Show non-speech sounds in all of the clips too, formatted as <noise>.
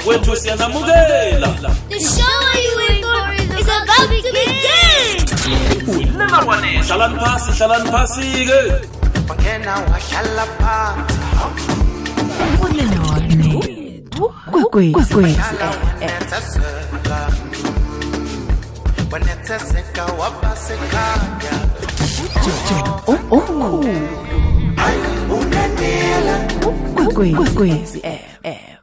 Agwetu Siana Mugela. The show you were for is about to begin. Ulemabwane, shalan pasi, shalan pasi ke. Bakena wa shalapa. Ulemabwane. Kwekwezi wanateseka wapasekaya oh, oh, oh. unanela kwekwezi fm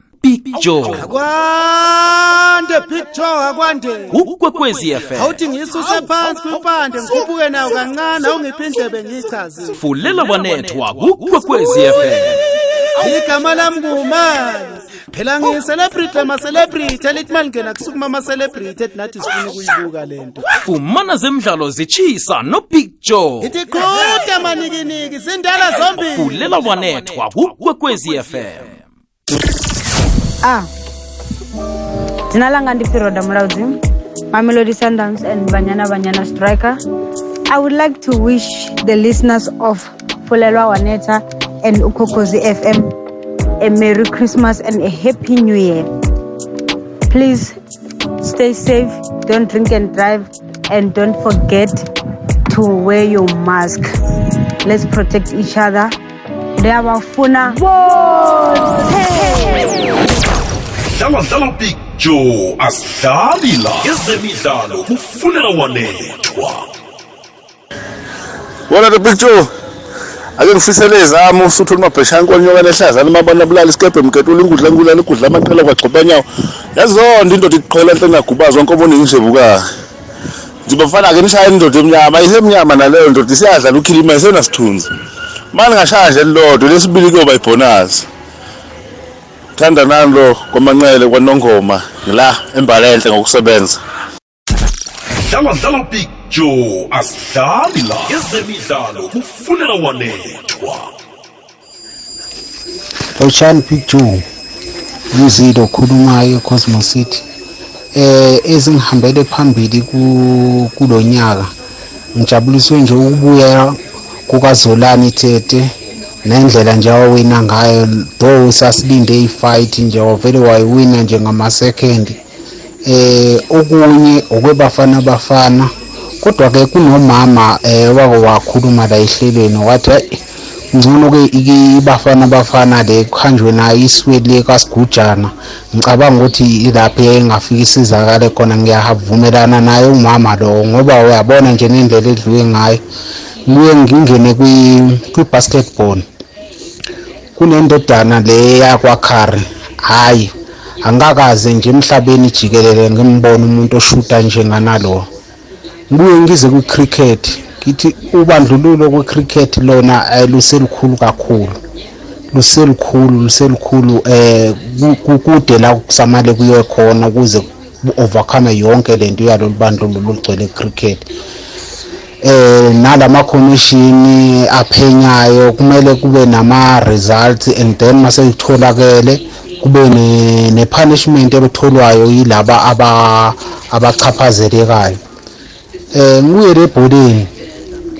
joe kwande picture akwande ukwekwezi fm awuthi ngisuse phansi kwimpande ngikhuphuke nayo kancane awungiphi indlebe ngiyichazile fulela wanethwa kukwekwezi fm igama lami kumani phela ngiyicelebrity ama-celebrity elithi uma lingena kusukuma ama-celebrity ethi nathi sifuna ukuyibuka le nto. Fumana zemidlalo zitshisa nobig joe. Ithi qhuda manikiniki zindala zombili. Fulela wanethwa kukwekwezi fm Ah. Dzina langa ndi Piroda Mulaudzi, Mamelodi Sundowns and Banyana Banyana striker. I would like to wish the listeners of Fulelwa Waneta and Ukokozi FM a Merry Christmas and a Happy New Year. Please stay safe, don't drink and drive, and don't forget to wear your mask. Let's protect each other. Ndiyabafuna bonke. dlala dlala big joe asidlali la. Ezemidlalo kufunela wanethwa. Wona the picture ake ngifisele ezami usuthu limabheshana kwanyoka lehlaza limabona bulala isikebhe mketula ingudla ngulana igudla amaqhela kwagcoba nyawo. Yazonda indoda iqhola enhle ngagubazwa nkobo ningijebuka nje bafana ke nishaya indoda emnyama isemnyama naleyo ndoda isiyadlala ukhilima isena sithunzi manje ngashaya nje lilodwa lesibili kuyoba ibonus thanda nalo kwamancele kwanongoma ngila embalenhle ngokusebenza. Dlala dlala big joe asidlali la ezemidlalo kufunela wanethwa Lotshani Picture umzilo okhulumayo Cosmo City. Eh ezingihambele phambili ku kulonyaka ngijabuliswe nje ukubuya kukaZolani Tete nendlela nje awina ngayo though sasilinde ifight nje wavele wayiwina nje ngama second eh okunye okwebafana bafana kodwa ke kunomama eh wake wakhuluma la ehlelweni wathi "Hey, ngcono ke ibafana bafana le kuhanjwe nayo isweli likasigujana ngicabanga ukuthi ilapho engafika isizakale khona ngiyavumelana naye umama lo ngoba uyabona nje nendlela edliwe ngayo. Ngiye ngingene kwi- kwi-basketball kunendodana le yakwakhari hhayi angakaze nje emhlabeni jikelele ngimbone umuntu oshuta njenganalo ngibuye ngize kwi-cricket. Ngithi ubandlululo kwe-cricket lona eh, luselukhulu kakhulu. Luselukhulu luselukhulu eh ku- ku- kude la kusamale kuye khona ukuze ku-overcome yonke lento yalolu bandlululo olugcwele cricket. Eh nalama commission aphenyayo kumele kube nama results and then mase itholakele kube ne, ne punishment ebetholwayo yilaba aba abachaphazelekayo eh ngibuye lebholeni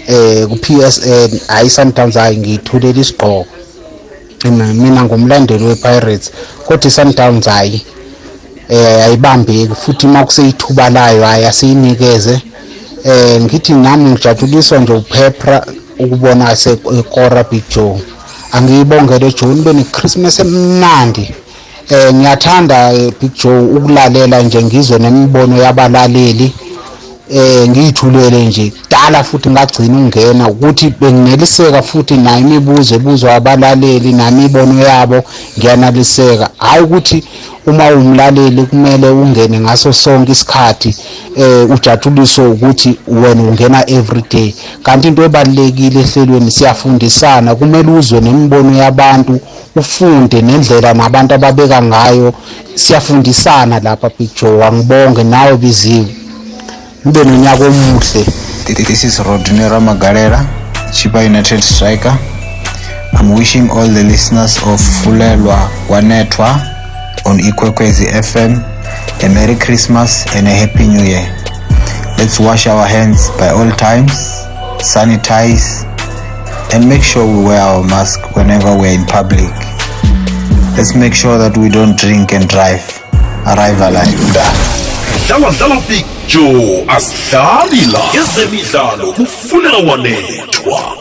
eh ku PSN hayi sometimes hayi ngithulela isigqoko. Mina mina ngumlandeli wePirates kodwa sometimes hayi eh ayibambeki futhi makuseyithuba layo hayi asiyinikeze. Eh ngithi nami ngijatshuliswa nje uphepha ukubona sekora Big Joe. Angiyibongele Joe nibe neChristmas emnandi. Eh ngiyathanda eh, Big Joe ukulalela nje ngizwe nemibono yabalaleli. Eh ngiyithulele nje. Dala futhi ngagcina ungena ukuthi bengineliseka futhi nayo imibuzo ebuzwa abalaleli namibono yabo ngiyanaliseka hayi ukuthi uma umlaleli kumele ungene ngaso sonke isikhathi eh ujatshuliswe ukuthi wena ungena everyday kanti into ebalekile ehlelweni siyafundisana. Kumele uzwe nemibono yabantu ufunde nendlela nabantu ababeka ngayo. Siyafundisana lapha picture angibonge nawe biziwe This is Rodney Ramagalera, Chiba United striker. I'm wishing all the listeners of Fulelwa Wanetwa on Ikwekwezi FM a Merry Christmas and a Happy New Year. Let's wash our hands by all times, sanitize, and make sure we wear our mask whenever we're in public. Let's make sure that we don't drink and drive. arrive alive dlala dlala big joe asidlali la ezemidlalo kufuneka wanethwa.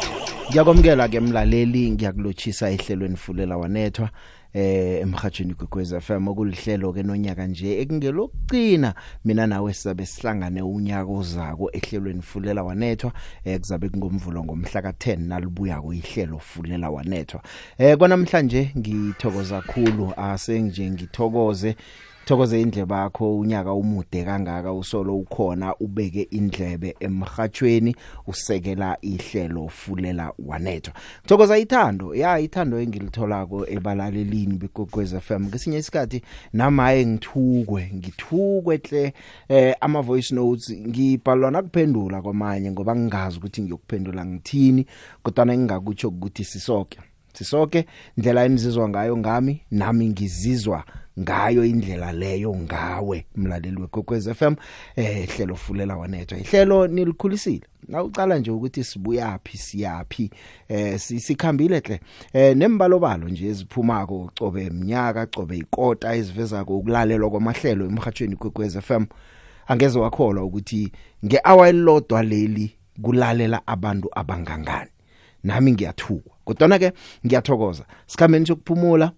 Ngiyakwamukela ke mlaleli ngiyakulotshisa ehlelweni fulela wanethwa eh emhathweni kwekwez FM okulihlelo ke nonyaka nje ekungelokugcina mina nawe sizabe sihlangane unyaka ozako ehlelweni fulela wanethwa eh kuzabe kungomvulo ngomhla ka10 nalibuya kuyihlelo fulela wanethwa. Eh kwanamhlanje ngithokoza kakhulu ase nje ngithokoze thokoze indlebe yakho unyaka umude kangaka usolo ukhona ubeke indlebe emhathweni usekela ihlelo fulela wanethwa. Thokoza ithando ya ithando engilitholako ebalalelini bekokwez FM ngesinye isikhathi namaye ngithukwe ngithukwe hle eh ama voice notes. Ngibhalwa nakuphendula kwamanye ngoba ngingazi ukuthi ngiyokuphendula ngithini kodwa ngingakutsho ukuthi sisoke. Sisoke indlela enizizwa ngayo ngami nami ngizizwa ngayo indlela leyo ngawe mlaleli wegokwez FM eh hlelo fulela wanethwa ihlelo nilikhulisile nawucala nje ukuthi sibuyapi siyapi eh sikhambile hle. Eh nembalobalo nje eziphumako cobe eminyaka cobe ikota ezivezako ukulalelwa kwamahlelo emhathweni kwekwez FM angeze wakholwa ukuthi ngehour elilodwa leli kulalela abantu abangangani. Nami ngiyathuka kodwa ke ngiyathokoza. Sikhambeni sokuphumula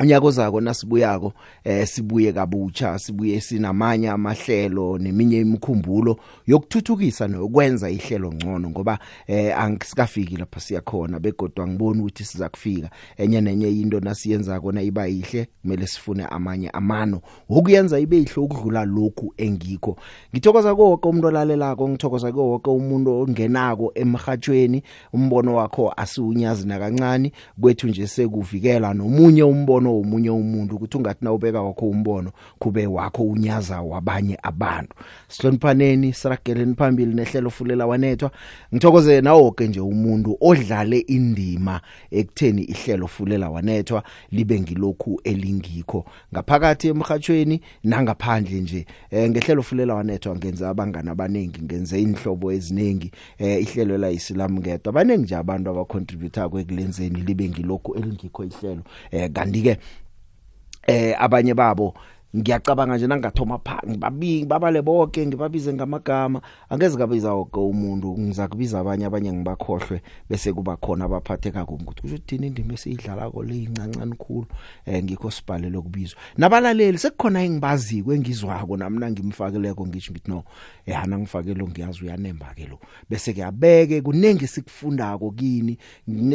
unyaka ozako nasibuyako eh sibuye kabutsha sibuye sinamanye amahlelo neminye imikhumbulo yokuthuthukisa nokwenza ihlelo ngcono ngoba eh angisikafiki lapha siyakhona begodwa ngibona ukuthi siza kufika enye nenye into nasiyenza kona iba yihle kumele sifune amanye amano wokuyenza ibe yihle ukudlula lokhu engikho. Ngithokoza konke umuntu olalelako ngithokoza konke umuntu ongenako emhathweni umbono wakho asiunyazi nakancane kwethu nje sekuvikela nomunye umbono omunye umuntu ukuthi ungathi na ubeka wakho umbono kube wakho unyaza wabanye abantu. Sihloniphaneni sirageleni phambili nehlelo fulela wanethwa ngithokoze nawo ke nje umuntu odlale indima ekutheni ihlelo fulela wanethwa libe ngilokhu elingikho. Ngaphakathi emhathweni nangaphandle nje eh, ngehlelo fulela wanethwa ngenza abangana abanengi ngenze inhlobo eziningi eh, ihlelo la isilamu ngedwa. Abanengi nje abantu abacontributor kwekulenzeni libe ngilokhu elingikho ihlelo. Eh, kanti ke eh abanye babo ngiyacabanga nje nangathoma pha ngibabingi babale bonke ngibabize ngamagama. Angeze kabiza wonke umuntu ngizakubiza abanye abanye ngibakhohlwe bese kuba khona abaphatheka ukuthi kusho uthini indima esiyidlala ko le incancane khulu. Eh ngikho sibhale lokubizwa nabalaleli sekukhona engibaziko engizwako namna ngimfakeleko ngisho ngithi no eh ana ngifakelo ngiyazi uyanemba ke lo. Bese ke abeke kunengi sikufundako kini.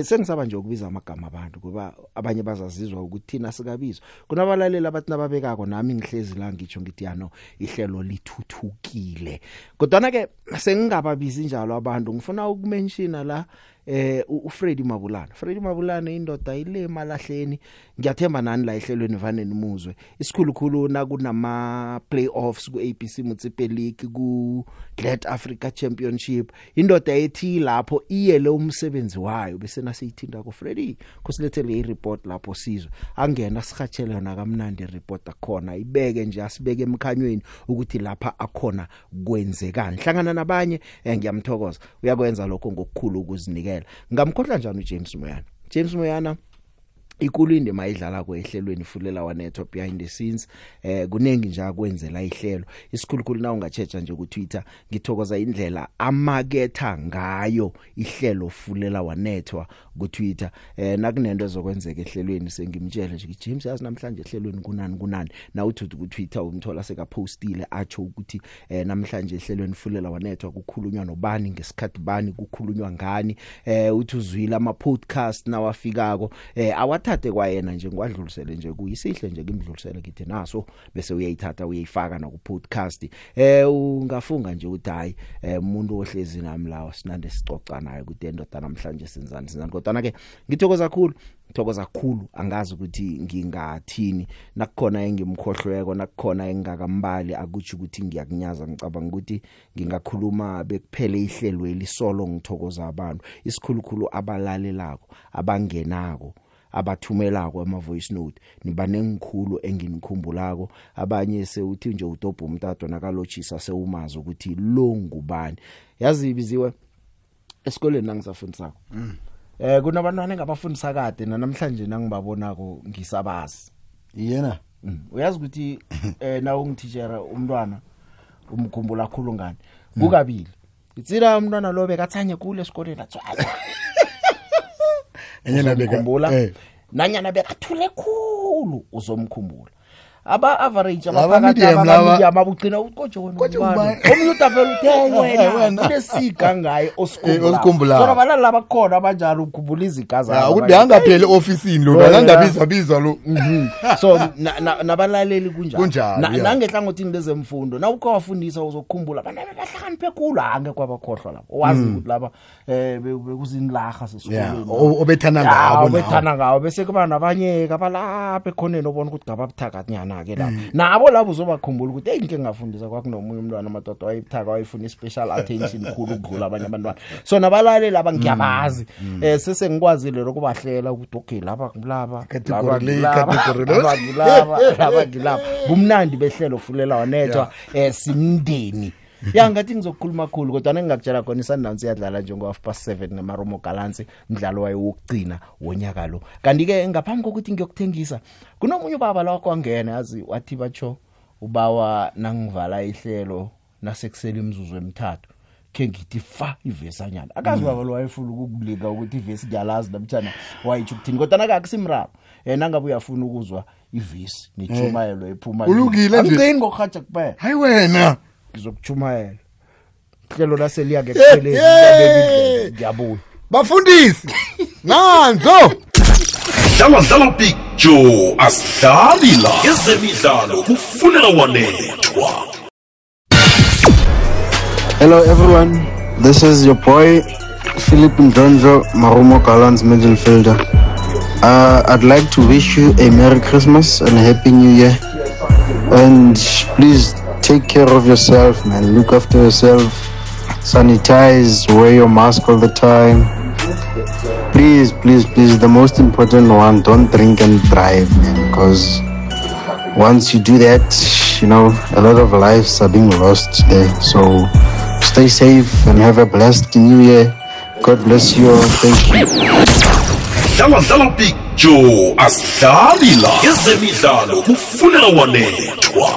Sengisaba nje ukubiza amagama abantu ngoba abanye bazazizwa ukuthi thina sikabizwa kunabalaleli abathi nababekako nami ngihlezi la ngitsho ngithi yano ihlelo lithuthukile. Kodwa ke sengingababizi njalo abantu ngifuna ukumenshina la eh uFreddy Mabulana Freddy Mabulana indoda ile malahleni. Ngiyathemba nani la ehlelweni vane nimuzwe isikhulukhulu na kunama playoffs ku ABC Mutsipe League ku Glad Africa Championship. Indoda ethi lapho iyele umsebenzi wayo bese nasiyithinda ku Freddy kusilethele ireport lapho sizwe. Angena sihatshele yona kamnandi report akhona. Ibeke nje asibeke emkhanyweni ukuthi lapha akhona kwenzekani. Hlangana nabanye ngiyamthokoza. Uyakwenza lokho ngokukhulu ukuzinikela ngamkhohla njani uJames Moyana? James Moyana ikulu indima ayidlala kwehlelweni fulela wanetho behind the scenes. Eh kunengi nje akwenzela ihlelo. Isikhulukhulu na ungatsheja nje ku Twitter ngithokoza indlela amaketha ngayo ihlelo fulela wanethwa ku Twitter eh nakunento ezokwenzeka ehlelweni sengimtshela nje James yazi namhlanje ehlelweni kunani kunani? Na uthi ku Twitter umthola seka postile atsho ukuthi eh namhlanje ehlelweni fulela wanethwa kukhulunywa nobani ngesikhathi bani kukhulunywa ngani? Eh uthi uzwile ama podcast nawafikako. Eh awathathe kwayena nje ngwadlulisele nje kuyisihle nje kimdlulisele kithi naso bese uyayithatha uyayifaka na ku podcast eh ungafunga nje ukuthi hayi eh, umuntu ohlezi nami lawa sinande sicoca naye ukuthi endoda namhlanje senzani senzani kodwa ke ngithokoza kakhulu ngithokoza kakhulu angazi ukuthi ngingathini. Nakukhona engimkhohlweko nakukhona engakambali akuthi ukuthi ngiyakunyaza ngicabanga ukuthi ngingakhuluma bekuphele ihlelo elisolo ngithokoza abantu. Isikhulukhulu abalalelako abangenako. Abathumelako ama voice note niba nengikhulu enginikhumbulako abanye sewuthi nje udobha umtato nakalochisa sewumazi ukuthi lo ngubani. Yazi ibiziwe esikoleni nangisafundisako. Mm. eh kunabantwana engabafundisa kade namhlanje nangibabonako ngisabazi. Yena? Uyazi ukuthi <coughs> eh na ungithishera umntwana umkhumbula kakhulu ngani? Kukabili. Itsila umntwana lo bekathanye kule esikoleni atswala. <laughs> Enye nabe ka- uzomkhumbula eh. nanyana bekathule khulu uzomkhumbula aba average Laba abaphakathi medium laba- abamedium abugcina uqoje wena Qoje ubani ubani? omunye utafela uthe <laughs> Wena. wena kunesiga ngaye Eh, osikhumbulayo osikhumbulayo. so nabalali laba khona abanjalo ukhumbula izigazi Ya, zabo. ukuthi beyangapheli ofisini lo Wena. anandabizwa bizwa lo <laughs> so na- na- nabalaleli kunjalo Kunjalo, Na- yeah. nangehlangothini lezemfundo na ukhe wafundisa uzokukhumbula abantwana bahlakaniphe khulu ange kwabakhohlwa lapho owazi ukuthi laba um bekuzinlarha Yeah, sesikoleni o- obethana ngabo obethana ngawo bese kuba nabanye-ke abalapha ekhoneni obona ukuthi ngaba buthakanyana-ke lapho nabo labo uzobakhumbula ukuthi eyi ngike ngafundisa kwakunomunye umntwana amadoda wayebuthaka wayefuna i-special attention khulu ukudlula abanye abantwana. So nabalaleli aba ngiyabazi. Um sesengikwazile lokubahlela ukuthi okay laba ngilaba Category laba le, ngilaba, category le. laba ngilaba laba ngilaba. <laughs> Kumnandi behlelo fulela wanethwa um simndeni. <laughs> ya ngathi ngizokukhuluma khulu kodwa nengingakutshela khona isundowns iyadlala njengo-half past seven namaromo galansi mdlalo wayo wokugcina wonyaka lo. Kanti-ke ngaphambi kokuthi ngiyokuthengisa kunomunye ubaba lawakho wangena yazi wathi batsho ubawa nangivala ihlelo nasekusele imzuzu emithathu khe ngithi fa ivesanyana akazi baba lo wayefuna ukukulika ukuthi ivesi ngiyalazi namtshana wayitsho ukuthini kodwa nakakusimraro um nangabe uyafuna ukuzwa ivesi netshumayelo ephuma Ulungile nje. angicini ngokurhatsha kuphela. Hayi wena. Ngizokutshumayela ihlelo laseliya Hey, hey. ngiyabuya. Bafundisi nanzo. Dlala dlala big joe. Asidlali la. Ezemidlalo kufunela wanethwa. Hello everyone, this is your boy Philip Ndronjo, Marumo Gallants midfielder. Uh, I'd like to wish you a Merry Christmas and a Happy New Year. And please take care of yourself, man. Look after yourself. Sanitize, wear your mask all the time. Please, please, please, the most important one, don't drink and drive, man. Because once you do that, you know, a lot of lives are being lost there. So stay safe and have a blessed new year. God bless you all. Thank you. dlala dlala joe asidlali la ezemidlalo kufunela wanethwa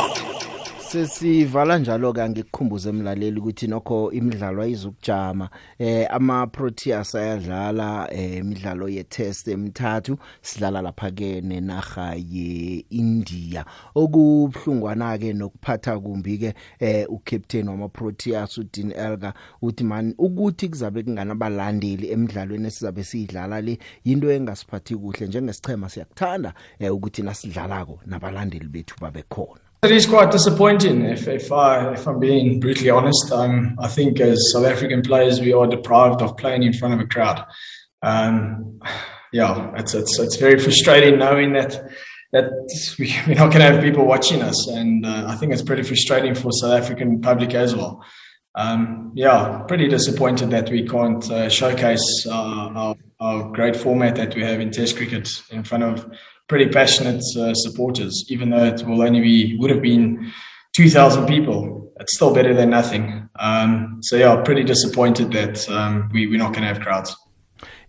sesivala njalo ke ngikukhumbuze emlaleli ukuthi nokho imidlalo ayizukujama. Eh ama Proteas ayadlala eh imidlalo ye test emithathu sidlala lapha ke nenarha ye India okubhlungwana ke nokuphatha kumbi ke eh ucaptain wama Proteas uDean Elgar uthi man ukuthi kuzabe kunganabalandeli emidlalweni esizabe siyidlala le into engasiphathi kuhle. Njengesichema siyakuthanda eh ukuthi nasidlalako nabalandeli bethu babe khona. It is quite disappointing, if, if, I, if I'm being brutally honest. Um, I think as South African players, we are deprived of playing in front of a crowd. Um, yeah, it's, it's, it's very frustrating knowing that that we- <laughs> we're not going to have people watching us, and uh, I think it's pretty frustrating for South African public as well. Um, yeah, pretty disappointed that we can't uh, showcase uh, our, our great format that we have in Test cricket in front of pretty passionate uh, supporters. Even though it will only be would have been two thousand people, it's still better than nothing. Um, so yeah, pretty disappointed that um, we, we're not going to have crowds.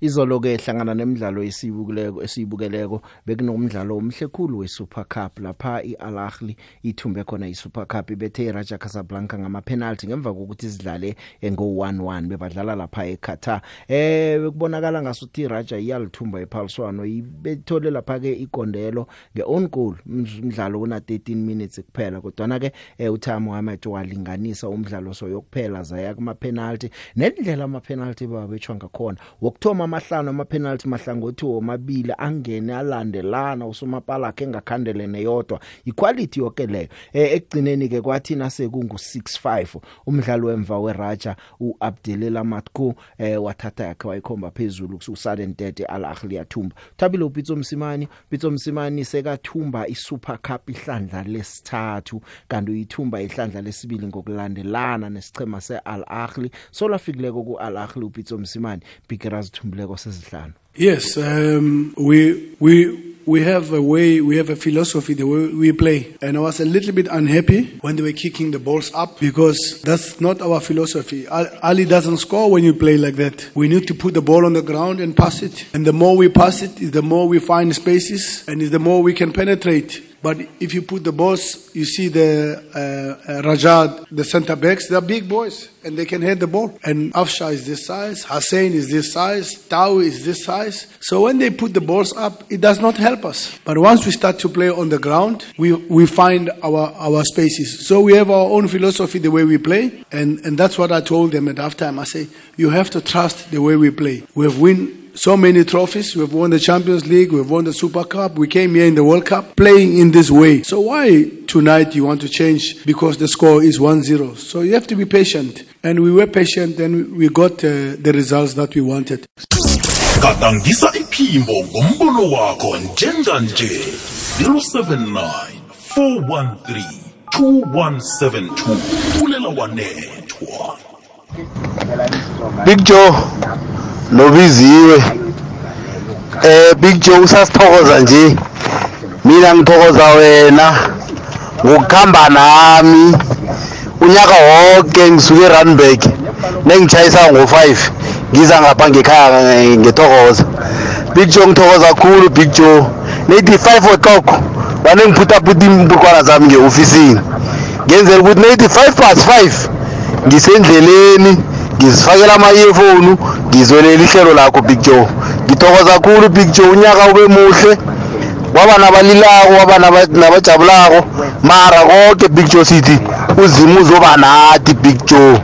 Izolo ke hlangana nemidlalo esiyibukeleko esiyibukeleko bekunomdlalo omhle khulu weSuper Cup lapha iAl Ahly ithumbe khona iSuper Cup ibethe iRaja Casablanca ngama penalty ngemva kokuthi sidlale ngo 1-1 bebadlala lapha eQatar. Eh bekubonakala ngasuthi iRaja iyalithumba iphaliswano ibethole lapha ke igondelo ngeown goal umdlalo kuna 13 minutes kuphela. Kodwa na ke eh, uThabo Mohamed walinganisa umdlalo soyokuphela zaya kuma penalty nendlela ama penalty babetshwa ngakhona wokuthoma amahlanu ama penalty mahlangothi womabili angene alandelana usomapala akhe engakhandele neyodwa. Equality yonke leyo. Eh ekugcineni ke kwathi nasekungu 6-5 umdlalo wemva weRaja uAbdelela Matko eh wathatha yakhe wayikhomba phezulu kususadden Tete Al Ahly yathumba. Thabile uPitso Msimani? Pitso Msimani sekathumba iSuper Cup ihlandla lesithathu kanti uyithumba ihlandla lesibili ngokulandelana nesichema seAl Ahly solafikileko kuAl Ahly uPitso Msimani Biggeras sesihlanu Yes, um, we we we have a way, we have a philosophy the way we play, and I was a little bit unhappy when they were kicking the balls up because that's not our philosophy. Ali doesn't score when you play like that. We need to put the ball on the ground and pass it, and the more we pass it, the more we find spaces, and the more we can penetrate. But if you put the balls, you see the uh, uh, Rajad, the center backs, they're big boys and they can hit the ball. And Afsha is this size, Hussein is this size, Tau is this size. So when they put the balls up, it does not help us. But once we start to play on the ground, we, we find our, our spaces. So we have our own philosophy, the way we play. And, and that's what I told them at halftime. I say, you have to trust the way we play. We have win so many trophies. We've won the Champions League, we've won the Super Cup, we came here in the World Cup playing in this way. So why tonight you want to change because the score is 1-0? So you have to be patient. And we were patient and we got uh, the results that we wanted. gadangisa iphimbo ngombono wakho njenganje 079 413 2172 fulela wanethwa Big Joe nobiziwe. Eh Big Joe usasithokoza nje. Mina ngithokoza wena. Ngokuhamba nami. Unyaka wonke ngisuke eRunberg nengichayisa ngo5 ngiza ngapha ngekhaya eh, ngithokoza Big Joe ngithokoza kakhulu Big Joe. Nethi 5 o'clock wane ngiphutha phutha impukwana zami ngeofisini. Ngenzela ukuthi nethi 5 past 5 ngisendleleni ngizifakela ama-earphone ngizwelela ihlelo lakho big joe ngithokoza kakhulu big joe unyaka ube muhle waba nabalilako waba naba- nabajabulako mara konke big joe sithi uzima uzoba nathi big joe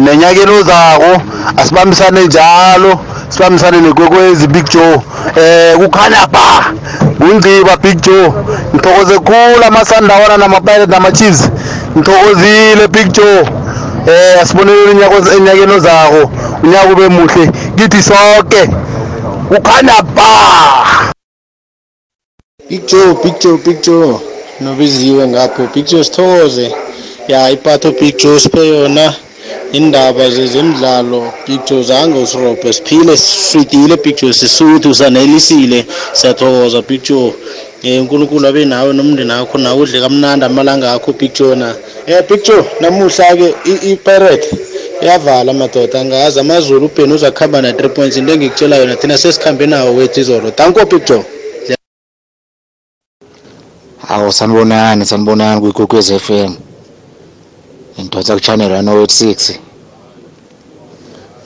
nenyakeni ozako asibambisane njalo sibambisane nekwekwezi big joe eh kukhanya ba kungciba big joe ngithokoze khulu amasandawana namapilot nama-chiefs ngithokozile big joe eh asibonelele unyaka enyakeni ozako unyaka ube muhle kithi sonke kukhanya ba Joe, Big Joe. Nobiziwe ngapho. Joe sithokoze. Ya ipatho Joe siphe yona indaba zezemidlalo. Joe zange usirobhe siphile sifridile Joe sisuthu sanelisile. Siyathokoza Big Eh uNkulunkulu abe nawe nomndeni wakho nawe udle kamnandi amalanga akho Joe na. Eh Big Joe namuhla ke i-Pirate yavala madoda angazi amazulu ubheni uzakuhamba na 3 points into engikutshela yona thina sesikhambe nawo wethu izolo. Danko Big Joe. Hawu sanibonani sanibonani kuyikwekwezi FM. Ngidonsa ku channel 106.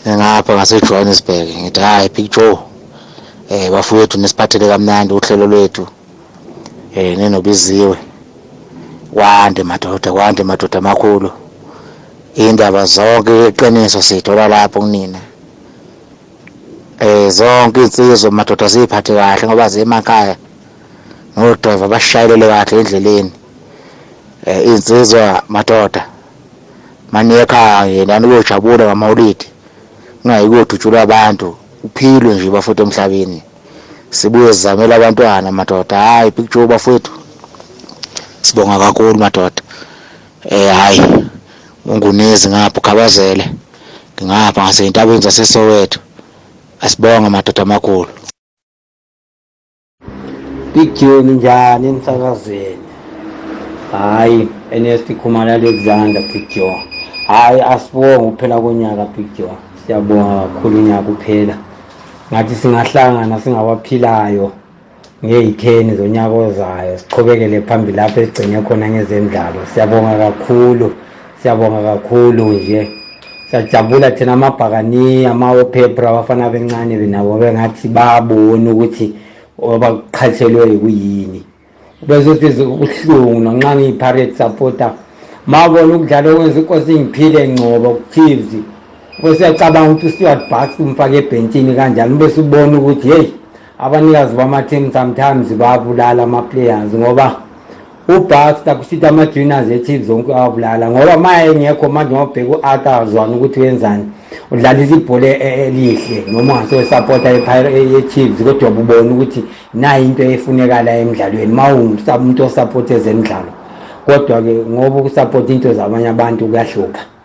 Ngapha ngase Johannesburg ngithi hayi Big Joe. Eh bafowethu nesiphathele kamnandi uhlelo lwethu. Eh nenobiziwe. Kwande madoda kwande madoda amakhulu. Indaba zonke iqiniso sithola lapho kunina. Eh zonke insizwa madoda ziphathe kahle ngoba zemakhaya. nodriver bashayelele kahle endleleni eh insizwa madoda maniye ekhaya yena uyojabula ngamawulidi kungayi kodutshula abantu uphilwe nje bafuthe emhlabeni sibuye sizamela abantwana madoda. Hayi joe bafowethu sibonga kakhulu madoda. Eh hayi ungunizi ngapha ukhabazele ngingapha ngaseyintabeni zaseSoweto. Asibonga madoda amakhulu. Big Joe ninjani emsakazweni hayi Ernest Khumalo Alexander Joe hayi asibonga ukuphela konyaka Joe siyabonga kakhulu unyaka uphela. Ngathi singahlangana singawaphilayo ngeyikheni zonyaka ozayo siqhubekele phambili lapho esigcine khona ngezemidlalo. Siyabonga kakhulu siyabonga kakhulu nje. Siyajabula thina amabhakani amawopepra abafana abancane benabo bengathi babona ukuthi abaqhathelwe kuyini bezothi ubuhlungu nonxa ngiyi-pirate supporter mabona ukudlala okwenza inkosi ingiphile ngcoba ku-chiefs besiyacabanga ukuthi ustuart bucks umfake ebhentshini kanjani ube subona ukuthi heyi abanikazi bama-team sometimes bayabulala ama-players ngoba ubucks takushithi ama-juniors e-chiefs zonke awabulala ngoba ma engekho manje ngobheka u-arthur azwane ukuthi wenzani udlalisa ibhola elihle noma ungasewesapota ye-chiefs kodwa bubona ukuthi nayo into efunekala emdlalweni ma umuntu osapota ezemidlalo. Kodwa-ke ngoba ukusapota into zabanye abantu kuyahlupha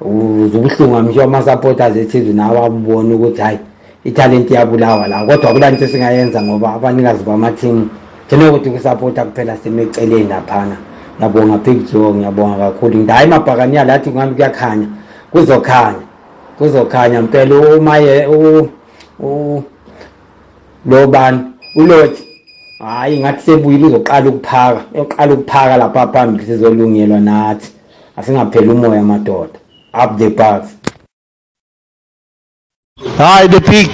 uzubuhlungu amsho ama-supporters e-chiefs nawo abubona ukuthi hhayi ithalenti iyabulawa la. Kodwa kula nto singayenza ngoba abanikazi bama-team njenokuthi kusapota kuphela semeceleni laphana. Ngiyabonga big joe ngiyabonga kakhulu. Ngithi hhayi mabhakaniya lathi kungabi kuyakhanya. Kuzokhanya kuzokhanya mpela umaye lo bani ulothi hayi ngathi sebuyile uzoqala ukuphaka yoqala ukuphaka lapha phambili sizolungelwa nathi. Asingapheli umoya madoda. Up the bucks hayi the big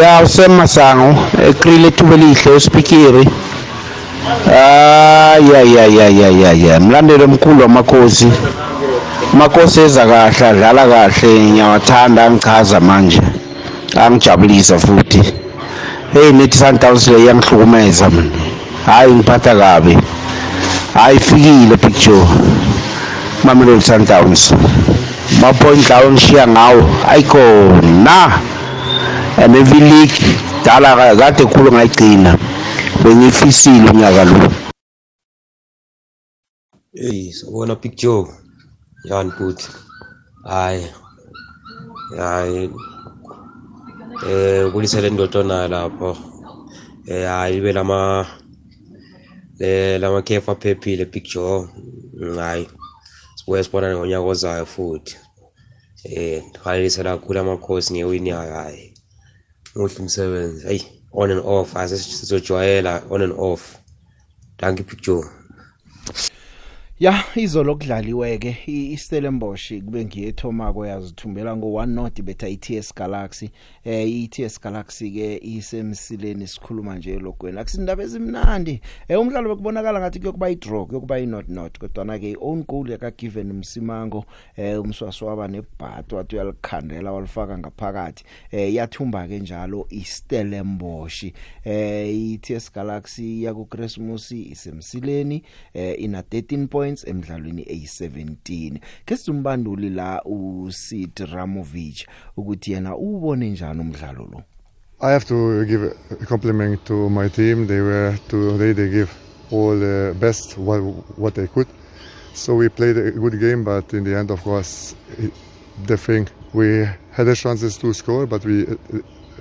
ya usemasango eqrile ethuba elihle uspikiri ah ya ya ya ya ya ya. Mlandeli omkhulu wamakhosi amakhosi eza kahle adlala kahle ngiyawathanda angichaza manje. Angijabulisa futhi. Hey nethi Sundowns le iyangihlukumeza mina hayi ngiphatha kabi. Hayi ifikile picture Mamelodi Sundowns ma-point lawo ngishiya ngawo ayikhona and every league dala ka- kade khulu ngayigcina bengiyifisile unyaka lo Hey, sawubona Big Joe. Yani futhi. Hayi. Hayi. Eh kulise le ndodo nayo lapho. Eh hayi ibe lama le lama khefu aphephile Big Joe. Mm, Hayi. Sibuye sibonane ngonyaka ozayo futhi. Eh khayisa kakhulu amakhosi ngewini yayo hayi. Muhle umsebenzi. Hey, on and off. Asizojwayela on and off. Thank you Big Joe. Ya izolo kudlaliwe ke iStellenbosch kube ngiyethomako yazithumbela ngo1 not betha iTS Galaxy. Eh iTS Galaxy ke isemsileni sikhuluma nje logweni akusindaba ezimnandi. Eh umdlalo bekubonakala ngathi kuyokuba idraw kuyokuba inot not kodwa na ke own goal yaka given umsimango eh umswaswaba nebhato wathi uyalikhandela walifaka ngaphakathi. Eh yathumba ke njalo iStellenbosch. Eh iTS Galaxy yaku Christmas isemsileni. Eh ina 13 points emidlalweni eyi17 ke la uSid ukuthi yena njani umdlalo lo I have to give a compliment to my team. They were today they give all the best what, what they could. So we played a good game, but in the end, of course, it, the thing we had the chances to score, but we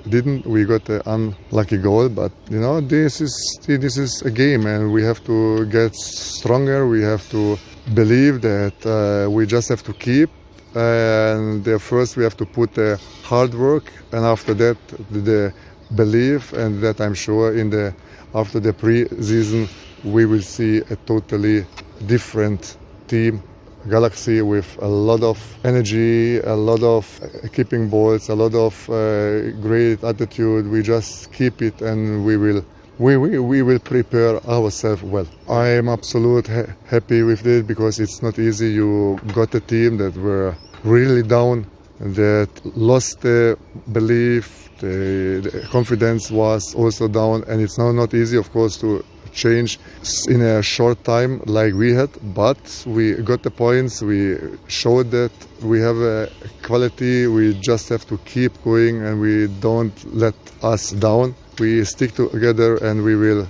didn't. We got an unlucky goal, but you know this is this is a game, and we have to get stronger. We have to believe that uh, we just have to keep and first we have to put the hard work and after that the belief and that I'm sure in the after the pre-season we will see a totally different team galaxy with a lot of energy a lot of keeping balls a lot of uh, great attitude we just keep it and we will we, we, we will prepare ourselves well. I am absolutely ha- happy with it because it's not easy. You got a team that were really down, that lost the belief, the, the confidence was also down, and it's now not easy, of course, to change in a short time like we had, but we got the points. We showed that we have a quality. We just have to keep going, and we don't let us down. We stick together, and we will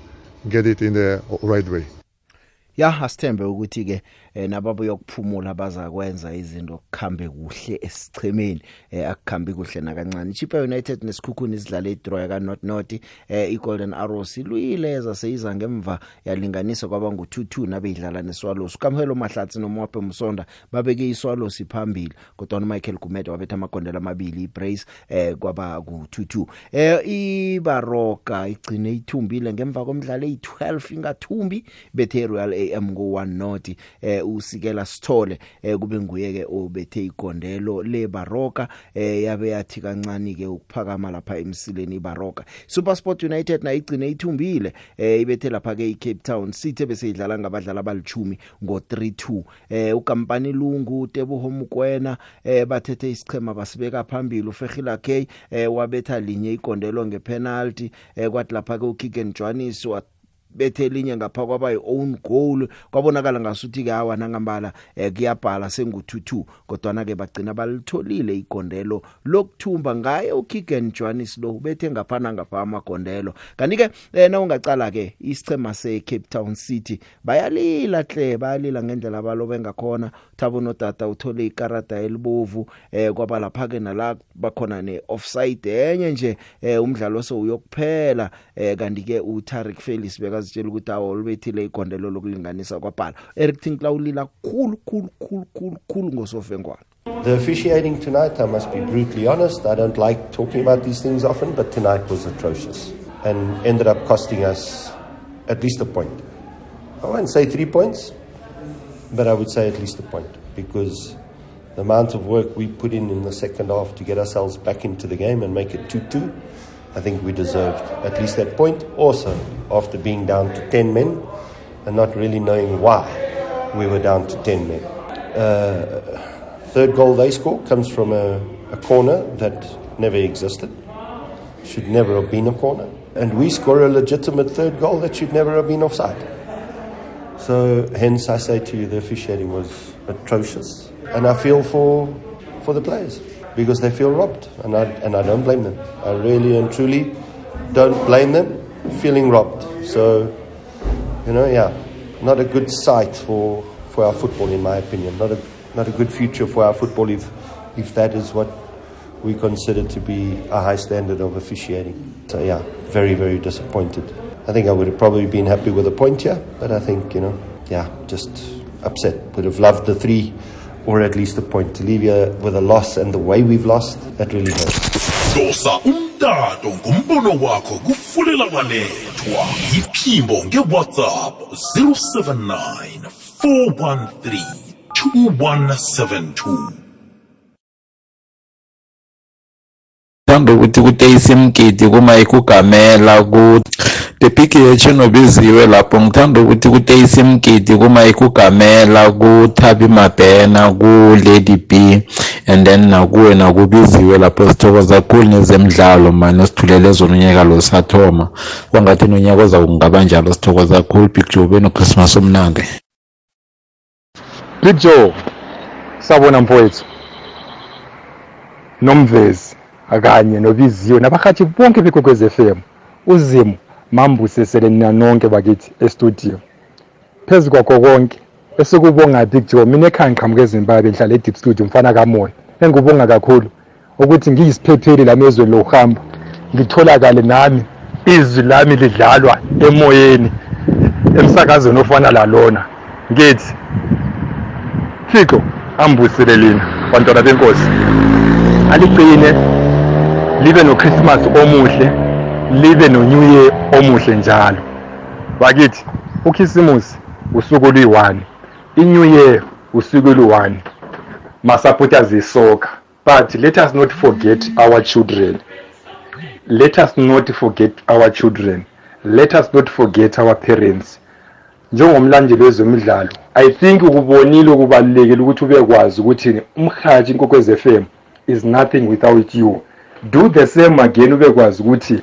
get it in the right way. ya asithembe ukuthi eh, nababuya ukuphumula bazakwenza izinto kukhambe kuhle esichemeni eh, akukhambi kuhle nakancane. Chippa United nesikhukhuni izidlala idraw Not Not eh, iGolden Arrows iluyileza seyiza ngemva yalinganiswa kwaba ngu2-2 nabe idlala neSwallows Kamhelo Mahlatsi noMwaphe Msonda babeke iSwallows phambili kodwa uMichael Gumede wabetha amagondela amabili iBrace eh, kwaba ku2-2 eh iBaroka igcine ithumbile ngemva komdlalo eyi12 ingathumbi bethe Royal AM ngo1 not eh usikela Sithole eh kube nguye ke obethe igondelo leBaroka eh yabe yathi kancane ke ukuphakama lapha emsileni iBaroka. SuperSport United na igcine ithumbile eh ibethe lapha ke iCape Town City bese idlala ngabadlali abalichumi ngo3-2 eh ukampani lungu Teboho Mokoena eh bathethe isichema basibeka phambili. uFegila K eh wabetha linye igondelo ngepenalty eh kwathi lapha ke uKigen Johannes wa bethe linye ngapha kwaba own goal. Kwabonakala ngasuthi ke hawa nangambala eh, kuyabhala sengu22 kodwa na ke bagcina balitholile igondelo lokuthumba ngaye uKigen Johannes lo ubethe ngapha ngapha amagondelo. Kanti ke eh, na ungacala ke isicema seCape Town City bayalila hle bayalila ngendlela balobe ngakhona. Thabo nodata uthole ikarata elibovu eh kwaba lapha ke nala bakhona ne offside enye nje eh, umdlalo so uyokuphela eh, kanti ke uTarik Felix bekazitshela ukuthi libethile igondelo lokulinganisa kwabhala Eric Tinkla ulila khulu khulu khulu khulu khulu ngosofengwana The officiating tonight, I must be brutally honest, I don't like talking about these things often, but tonight was atrocious. and ended up costing us at least a point. I won't say three points, but I would say at least a point because the amount of work we put in in the second half to get ourselves back into the game and make it 2 2, I think we deserved at least that point. Also, after being down to 10 men and not really knowing why we were down to 10 men. Uh, third goal they score comes from a, a corner that never existed, should never have been a corner. And we score a legitimate third goal that should never have been offside. So, hence, I say to you, the officiating was atrocious. And I feel for, for the players because they feel robbed. And I, and I don't blame them. I really and truly don't blame them feeling robbed. So, you know, yeah, not a good sight for, for our football, in my opinion. Not a, not a good future for our football if, if that is what we consider to be a high standard of officiating. So, yeah, very, very disappointed. I think I would have probably been happy with a point here, but I think, you know, yeah, just upset. Would have loved the three or at least a point. To leave you with a loss and the way we've lost, that really hurts. dosa umtato ngombono wakho kufulela walethwa iphimbo ngewhatsapp 079 413 2172 thanda ukuthi kuteyisi mgidi kuma ikugamela ku the big yeche nobiziwe lapho. Ngithanda ukuthi kuteyisi mgidi kuma ikugamela kuthabi mabhena ku-lady b and then nakuwe nakubiziwe lapho sithokoza kakhulu nezemidlalo mani sithulele zona unyaka lo sathoma. Kwangathi nonyaka oza kungaba njalo sithokoza kakhulu big joe benochristmas omnandi. Big Joe sabona mfowethu. Nomvezi akanye nobiziwe nabahathi bonke bekwekwez FM uzimo mambusesele nina nonke bakithi estudio. Phezu kwakho konke esikubonga Big Joe mina ekhaya ngiqhamuke eZimbabwe ngihlala eDeep Studio mfana kamoya. Engikubonga kakhulu ukuthi ngiyisiphepheli lami ezweni lokuhamba ngitholakale nami izwi lami lidlalwa emoyeni emsakazweni ofana lalona. Ngithi Thixo ambusele lina bantwana benkosi. Aligcine libe noChristmas omuhle. Libe no-New Year omuhle njalo. Bakithi ukhisimusi usuku oluyi-1 i-New Year usuku olu-1 ma-supporters isoccer but let us not forget our children. Let us not forget our children. Let us not forget our parents. Njengomlandeli wezemidlalo i think ukubonile ukubalulekile ukuthi ubekwazi ukuthi umhathi inkokwez FM is nothing without you. Do the same again ubekwazi ukuthi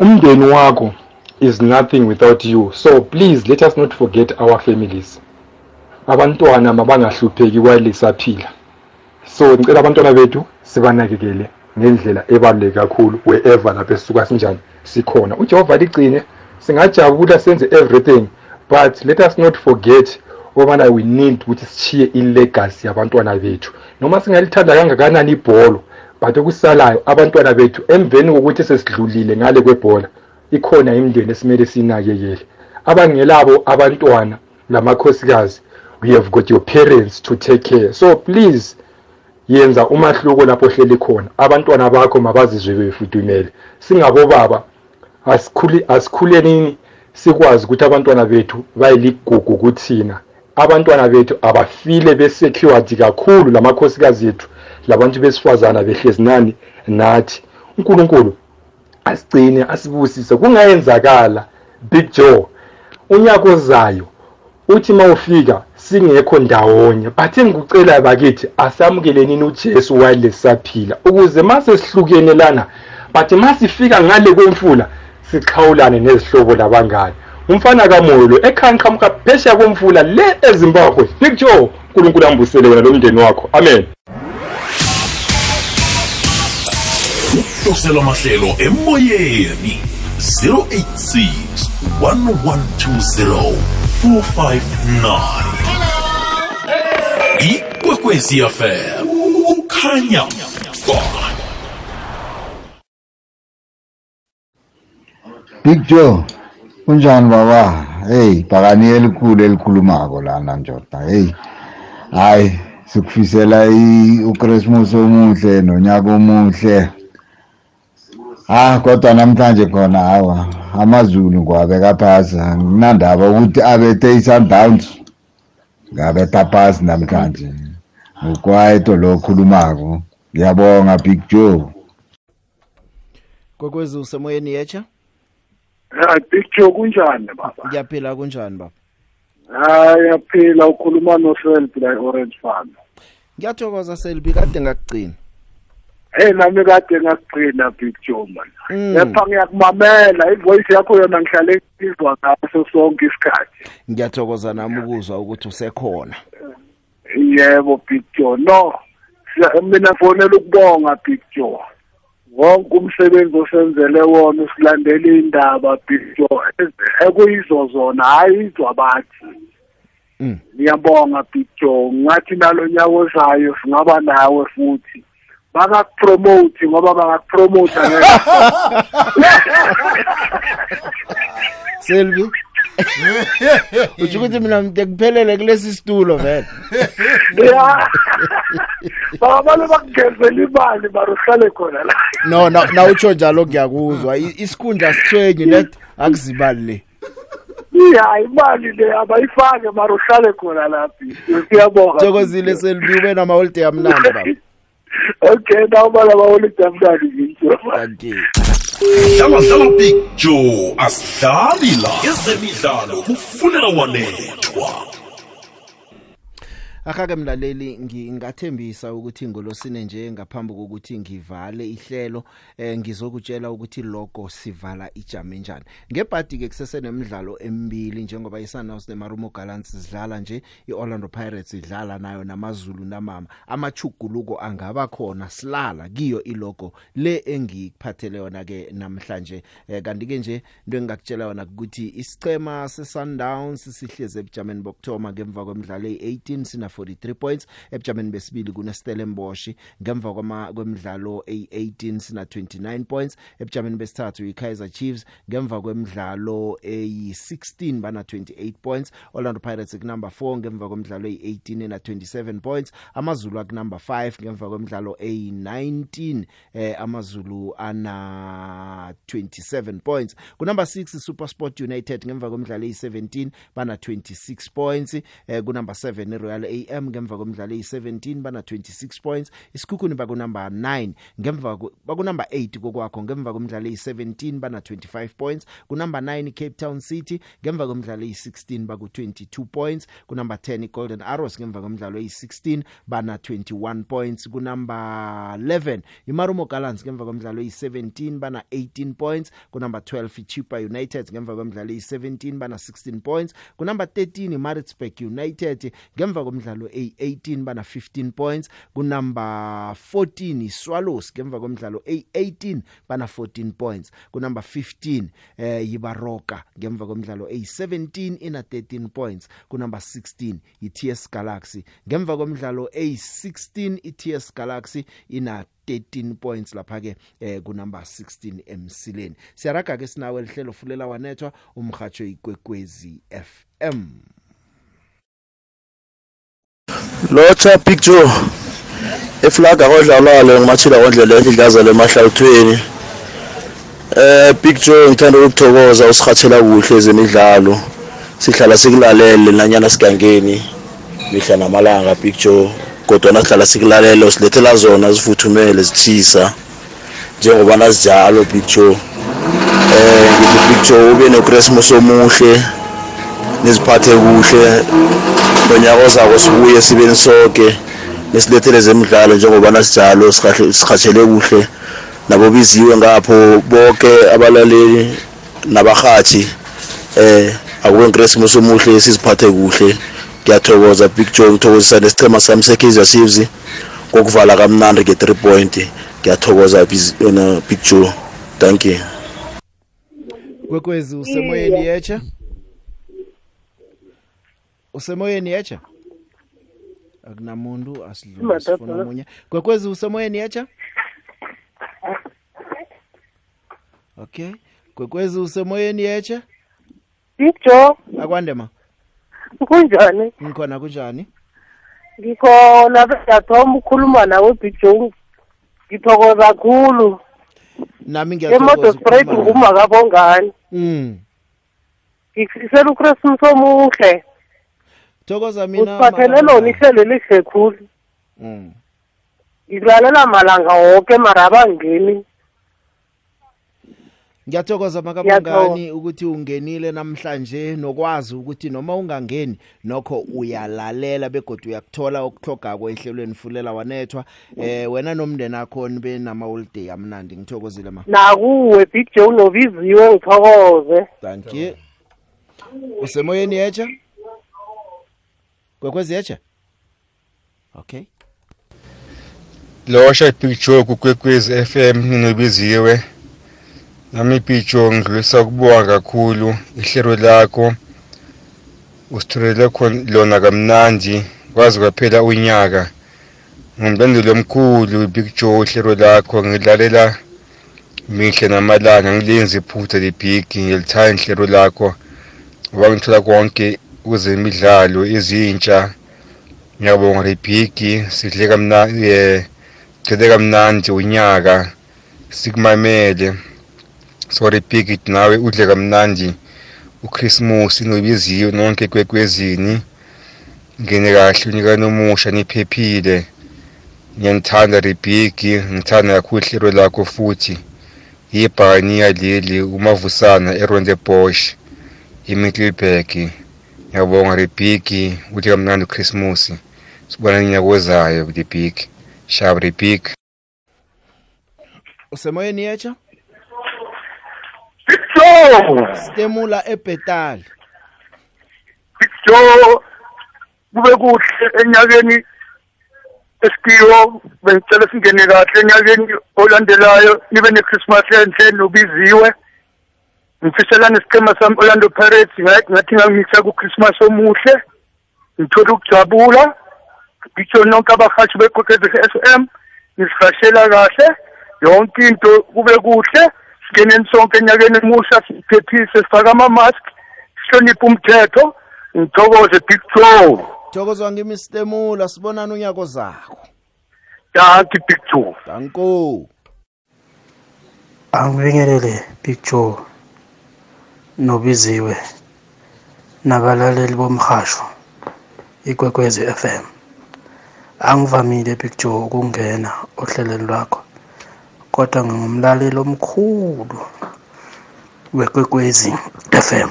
umndeni wakho is nothing without you. So please let us not forget our families. Abantwana mabangahlupheki kwale saphila so ngicela abantwana bethu sibanakekele ngendlela ebaluleke kakhulu wherever lapho esisuka sinjani sikhona. Ujehova ligcine singajabula senze everything but let us not forget ukubana we need ukuthi sishiye ilegacy yabantwana bethu. Noma singalithanda kangakanani ibholo but okusalayo abantwana bethu emveni kokuthi sesidlulile ngale kwebhola ikhona imindeni esimele siyinakekele. Abangelabo abantwana lamakhosikazi we have got your parents to take care. So please yenza umahluko lapho ohleli khona. Abantwana bakho mabazizwe befudumele. Singabobaba asikhuli asikhuleni sikwazi ukuthi abantwana bethu bayiligugu kuthina. Abantwana bethu abafile besecured kakhulu lamakhosikazi ethu. Labantu besifazana behlezi nani nathi uNkulunkulu asigcine asibusise. Kungayenzakala Big Joe. Unyaka ozayo uthi mawufika singekho ndawonye. Bathe ngikucela bakithi asamukeleni uJesu walesaphila ukuze mase sihlukene lana but masifika ngale kwemfula sixhawulane nezihlobo labangani umfana kamoyo ekhaya ngiqhamuka phesheya komfula le ezimbabwe big joe unkulunkulu ambusele wena lomndeni wakho. Amen. Uhlosela mahlelo emoyeni 086 1120 459 ikwekwezi fm kukhanya ba Big Joe kunjani baba? Hey bhakani elikhulu elikhulumako lana njoda hey. Hayi sikufisela uChristmas omuhle nonyaka omuhle ah kodwa namhlanje khona hawa amazulu ngiwabeka phasi nginandaba ukuthi abethe i-sundowns ngabetha phasi namhlanje. Ngukwaito lo okhulumako. Ngiyabonga big joe. Kwekwezi usemoyeni yecha hayi big joe kunjani baba? Ngiyaphila kunjani baba? Hayi yaphila ukhuluma noselbi la e-orange farm ngiyathokoza selbi kade ngakugcina. Hey nami kade ngakugcina big joe man. Mm. kepha ngiyakumamela ivoice yakho yona ngihlale ngizwa ngaso sonke isikhathi. Ngiyathokoza nami ukuzwa ukuthi usekhona. Yebo big joe no. Siya- mina fonela ukubonga big joe. Wonke umsebenzi osenzele wona usilandela indaba big joe eze- ekuyizo zona hayi izwa bathi. Mm. ngiyabonga big joe. Ngathi nalo nyaka ozayo singaba nawe futhi. Bangakupromote ngoba bangakupromota selbi utsho ukuthi mina mde kuphelele kulesi situlo vele. Ya. Bangabale bakugezela imali mara uhlale khona la. No na na utsho njalo ngiyakuzwa. I- isikhundla sithwenyi let akuzibali le. Ya imali le abayifake mara uhlale khona laphi. Siyabonga. Thokozile selbi ube namaholiday amnandi baba. Okay nawumala baholide amnandi ngisho dlala dlala big joe asidlali la. Ezemidlalo kufunela wanethwa. Akake mlaleli ngingathembisa ukuthi ngolosine nje ngaphambi kokuthi ngivale ihlelo eh ngizokutshela ukuthi logo sivala ijame njani. Ngebhadi ke kusese nemidlalo emibili njengoba iSundowns neMarumo Gallants sidlala nje iOrlando Pirates idlala nayo namazulu namama. Amachuguluko angaba khona silala kiyo ilogo le engikuphathele yona ke namhlanje. Eh, kanti ke nje into engakutshela yona ukuthi isicema seSundowns sihleze ebujameni bokthoma ngemva kwemidlalo e18 sina 43 points ebujameni besibili kuneStellenbosch ngemva kwama kwemidlalo e18 sina 29 points ebujameni besithathu iKaizer Chiefs ngemva kwemidlalo eyi16 bana 28 points Orlando Pirates kunumber 4 ngemva kwemidlalo eyi18 na 27 points amazulu akunumber 5 ngemva kwemidlalo eyi19 eh amazulu ana 27 points. Kunumber 6 SuperSport United ngemva kwemidlalo eyi17 bana 26 points eh kunumber 7 iRoyal AM ngemva kwemidlalo eyi17 bana 26 points. Isikhukhuni bakunumber 9 ngemva ku- bakunumber 8 kokwakho ngemva kwemidlalo eyi17 bana 25 points. Kunumber 9 Cape Town City ngemva kwemidlalo eyi16 baku 22 points. Kunumber 10 iGolden Arrows ngemva kwemidlalo eyi16 bana 21 points. Kunumber 11 iMarumo Gallants ngemva kwemidlalo eyi17 bana 18 points. Kunumber 12 iChipa United ngemva kwemidlalo eyi17 bana 16 points. Kunumber 13 iMaritzburg United ngemva kwemidlalo eyi18 bana 15 points. Kunumber 14 iSwallows ngemva kwemidlalo eyi18 bana 14 points. Kunumber 15 eh yibaroka ngemva kwemidlalo eyi17 ina 13 points. Kunumber 16 iTS Galaxy ngemva kwemidlalo eyi16 iTS Galaxy ina 13 points lapha ke eh kunumber 16 emsileni. Siyaraga ke sinawe lihlelo fulela wanethwa umhajo ikwekwezi FM lotsha picture iflaga kodlalalo ngimathila kondlela ehle idlazala emahlalithweni eh picture ngithanda ukuthokoza usihathela kuhle ezemidlalo. Sihlala sikulalele nanyana sigangeni mihla namalanga picture kodwa nakuhlala sikulalele usilethela zona zifuthumele zithisa njengoba nazinjalo picture eh ngithi picture ube noChristmas omuhle. Niziphathe kuhle. Lonyaka ozako sibuye sibeni sonke nisilethele zemidlalo njengoba nasinjalo sikhatshele kuhle. Nabo biziwe ngapho bonke abalaleli nabahathi eh akube Christmas omuhle siziphathe kuhle. Ngiyathokoza Big Joe ngithokozisa nesicema sami seKaizer Chiefs ngokuvala kamnandi nge3 point. Ngiyathokoza Big Joe thank you. Kwekwezi usemoyeni yecha usemoyeni yecha akunamuntu asidlula sifuna omunye kwekwezi usemoyeni yecha okay. Kwekwezi usemoyeni yecha Ijo, akwande ma kunjani? ngikhona kunjani Ngikhona bengiyathoma ukukhuluma nawe Bijo. Ngithokoza kakhulu. nami emoto sprite ngiyathokoza ngumakabongani mm. Ngikufisela uchristmas omuhle. Thokoza mina usiphathele lona ihlelo elihle khulu. Mm. Ngikulalela malanga woke mara abangeni. Ngiyathokoza makabongani ukuthi ungenile namhlanje nokwazi ukuthi noma ungangeni nokho uyalalela begodwa uyakuthola okuhlogako ehlelweni fulela wanethwa. Eh wena nomndeni wakho nibe nama holiday amnandi ngithokozile ma. Nakuwe big joe nobiziwe ngithokoze. Thank you. Usemoyeni yecha Kwekwezi yecha Okay losha ipicture kukwekwezi FM ninobiziwe nami ipicture ngidlulisa kubonga kakhulu ihlelo lakho. Usithulele lona kamnandi kwazi kwaphela unyaka. Ngumlandeli omkhulu Big Joe ihlelo lakho ngidlalela mihle namalanga ngilenze iphutha lebig ngilithanda ihlelo lakho. Ngoba ngithola konke kwezemidlalo ezintsha. Ngiyabonga lebig sidle kamnandi eh Gcede kamnandi unyaka. Sikumamele. Sorry big nawe udle kamnandi uChristmas nobiziwe nonke kwekwezini. Ngene kahle unika nomusha niphephile. Ngiyanithanda ribhigi ngithanda kakhulu ihlelo lakho futhi. Yibhani yaleli umavusana eronde bosch eMiddelburg. Ngiyabonga ribhigi udle kamnandi uChristmas sibona nginyakozayo ribhigi shaba ribhigi Usemoyeni yecha Joe Stemula ebhetali Joe kube kuhle enyakeni esikiwo bengicela singene kahle enyakeni olandelayo nibe ne-Christmas enhle nobiziwe. Ngifisela nesiqhema sami Orlando Pirates ngathi ngangisa ku-Christmas omuhle ngithola ukujabula ngitsho nonke abahashi bekwekwezi FM ngisihashela kahle yonke into kube kuhle singeneni sonke enyakeni emusha siphephise sifake ama-mask sihloniphe umthetho ngithokoze big joe. Thokozwa ngimi Stemula sibonana unyako zakho. Danki big joe. Danko. Angibingelele Big Joe. Nobiziwe nabalaleli bomhasho ikwekwezi FM angivamile Big Joe ukungena ohlelweni lwakho kodwa ngingumlaleli omkhulu wekwekwezi FM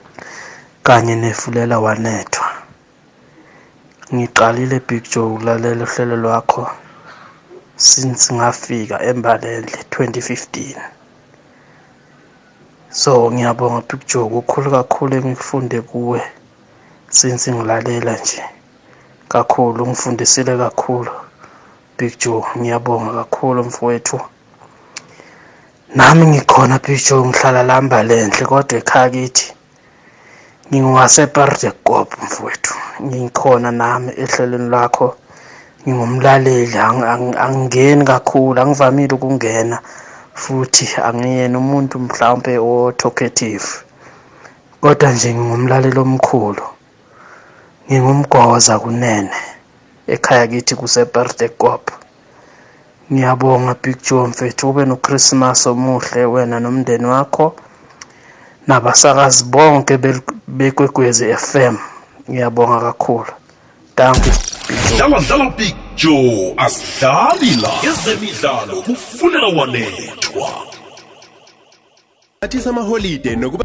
<clears throat> kanye nefulela wanethwa. Ngiqalile Big Joe ukulalela uhlelo lwakho since ngafika embalendle 2015 so ngiyabonga Big Joe kukhulu kakhulu engikufunde kuwe since ngilalela nje. Kakhulu ngifundisile kakhulu Big Joe ngiyabonga kakhulu mfowethu. Nami ngikhona Big Joe ngihlala lamba lenhle kodwa ekhaya kithi ngingasePerdekop mfowethu. Ngikhona nami ehlelweni lakho ngingumlaleli ang- ang- angingeni kakhulu angivamile ukungena. Futhi angiyena umuntu mhlawumbe o talkative kodwa nje ngingumlaleli omkhulu ngingumgoza kunene. Ekhaya kithi kusePerdekop ngiyabonga Big Joe mfethu ube noChristmas omuhle wena nomndeni wakho nabasakazi bonke bel- bekwekwezi FM ngiyabonga kakhulu. Thank you. Dlala dlala big joe asidlali la ezemidlalo kufunela wanethwa. Athi samaholide nokuba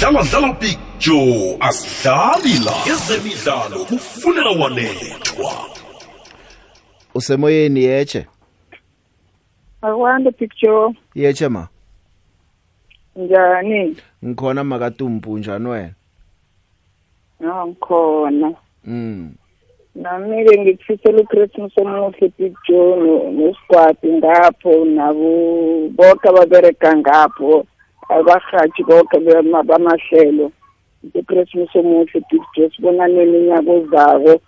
dlala dlala big joe asidlali la ezemidlalo kufunela wanethwa. Usemoyeni yeche akwande picture. Yeche ma. Njani? Ngikhona makatumpu njani wena? Ngikhona. Mm nami-ke ngikufisela uchristmas omuhle picture nosigwadi ngapho nabo bonke ababereka ngapho abahatshi bonke bema- bamahlelo uchristmas omuhle picture sibonaneni unyaka ozako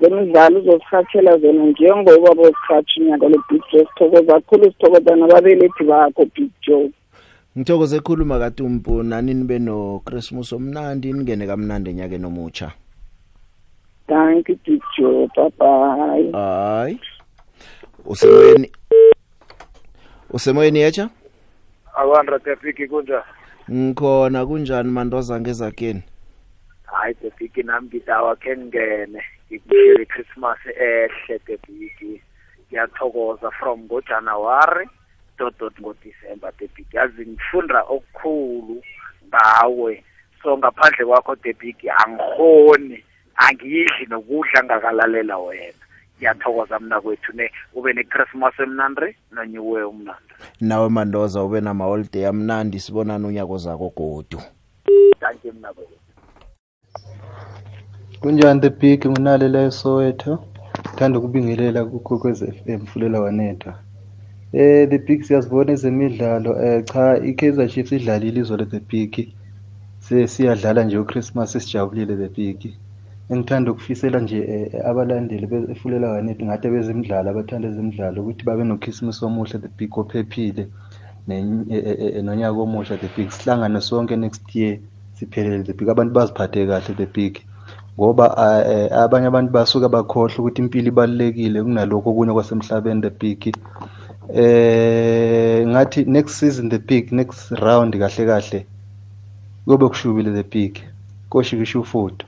zemidlalo uzosihatshela zona njengoba bosihatsha unyaka lo picture sithokoza kakhulu sithokoza nababelethi bakho picture Ngithokoze khuluma kaTumpu nani nibe no Christmas omnandi ningene kamnandi enyakeni omutsha. Thank you picture bye bye Hayi. Usemoyeni usemoyeni yetsha Awandra Tepiki kunjani? ngikhona kunjani mandoza ngezakeni Hayi Tepiki nami ngidawa ke ngene. Ngikushiri Christmas ehle Tepiki. Ngiyathokoza from ngoJanuary dot dot ngoDecember Tepiki. Yazi ngifunda okukhulu ngawe. So ngaphandle kwakho Tepiki angihoni. Angiyidli nokudla ngakalalela wena. Ngiyathokoza mina kwethu ne ube ne Christmas emnandi no New Year umnandi. nawe mandoza ube nama-holiday amnandi sibonana unyako zako godu. Thank you mina kwethu. kunjani the big? Ngunale eSoweto. Ngithanda ukubingelela kukhokwez FM fulela wanethwa eh the big siyazibona ezemidlalo. Eh cha iKaizer Chiefs idlalile izolo the big. Sesiyadlala nje uChristmas sijabulile the big. Engithanda ukufisela nje eh, abalandeli befulela wanethwa ngathi bezemidlalo abathanda ezemidlalo ukuthi babe noChristmas omuhle the big ophephile ne- eh, eh, eh, nonyaka omusha the big sihlangane sonke next year siphelele the big abantu baziphathe kahle the big. Ngoba ah, eh, abanye abantu basuka bakhohlwa ukuthi impilo ibalulekile kunalokho okunye kwasemhlabeni the big. Eh ngathi next season the big next round kahle kahle kube kushubile the big. Koshikisha ufudo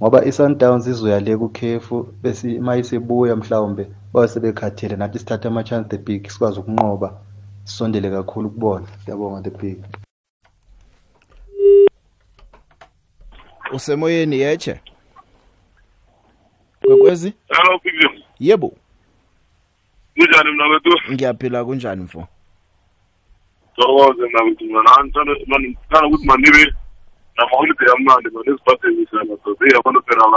ngoba i-Sundowns izoya le kukhefu bese mayisebuya mhlawumbe babe sebekhathele nathi sithathe ama-chance the big sikwazi ukunqoba sisondele kakhulu kubona. Siyabonga the big usemoyeni yeche kwekwezi? Hello Bigjo. yebo. Kunjani mina kwethu? ngiyaphila kunjani mfo? Thokoze mina kwethu mina ngithanda ngithanda ukuthi manibe nama-holiday amnandi mani eziphathelisana phela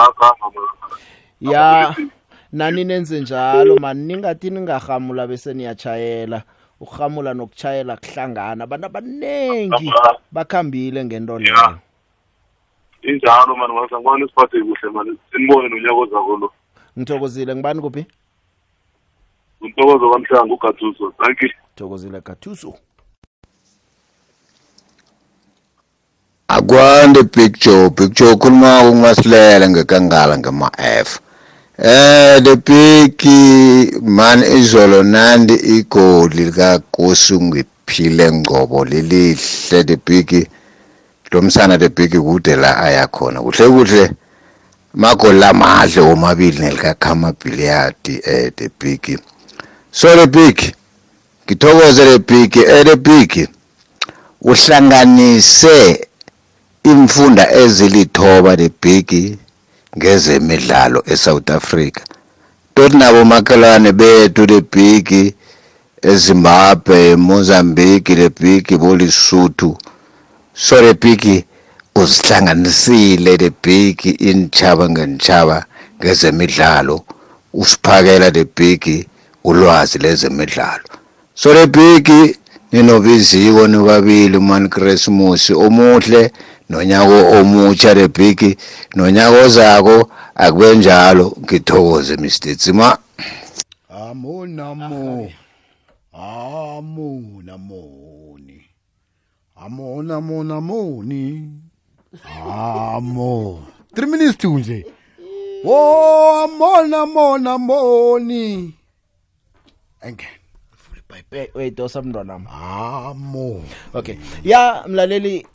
ya nani nenze njalo mani ningathi ningahamula bese ukuhamula nokutshayela kuhlangana abantu abaningi bakhambile ngento leyo. Injalo mani ngasangibona isiphathe kuhle mani sinibone nonyaka ozako lo ngithokozile ngibani kuphi? Untokozo kamhlanga ugathuso thank you. Thokozile gathuso akwande big joe ukhuluma ngumasilela ngekangala ngema-f eh the big man izolo nandi igoli likakosi ngiphile ngcobo lelihle the big lo msana the big kude la ayakhona kuhle kuhle. Magoli lamahle womabili nelikakhama billiard eh the big so the big ngithokoze the big eh the big uhlanganise imfunda ezilithoba big ngezemidlalo eSouth Africa. Toti nabo makhelwane bethu big eZimbabwe Mozambique the big bolisuthu so big uzihlanganisile the big inchaba ngenchaba ngezemidlalo usiphakela big ulwazi lezemidlalo. So big ninobiziko nobabili man Christmas omuhle nonyaka omutsha big nonyaka ozako akube njalo. Ngithokoze Mr Tsima amo namo amo namoni. Amo namo namoni. Amo 3 minutes tu nje. Oh amo namo namoni. Engene wait dosa mntwanami amo okay. Ya mlaleli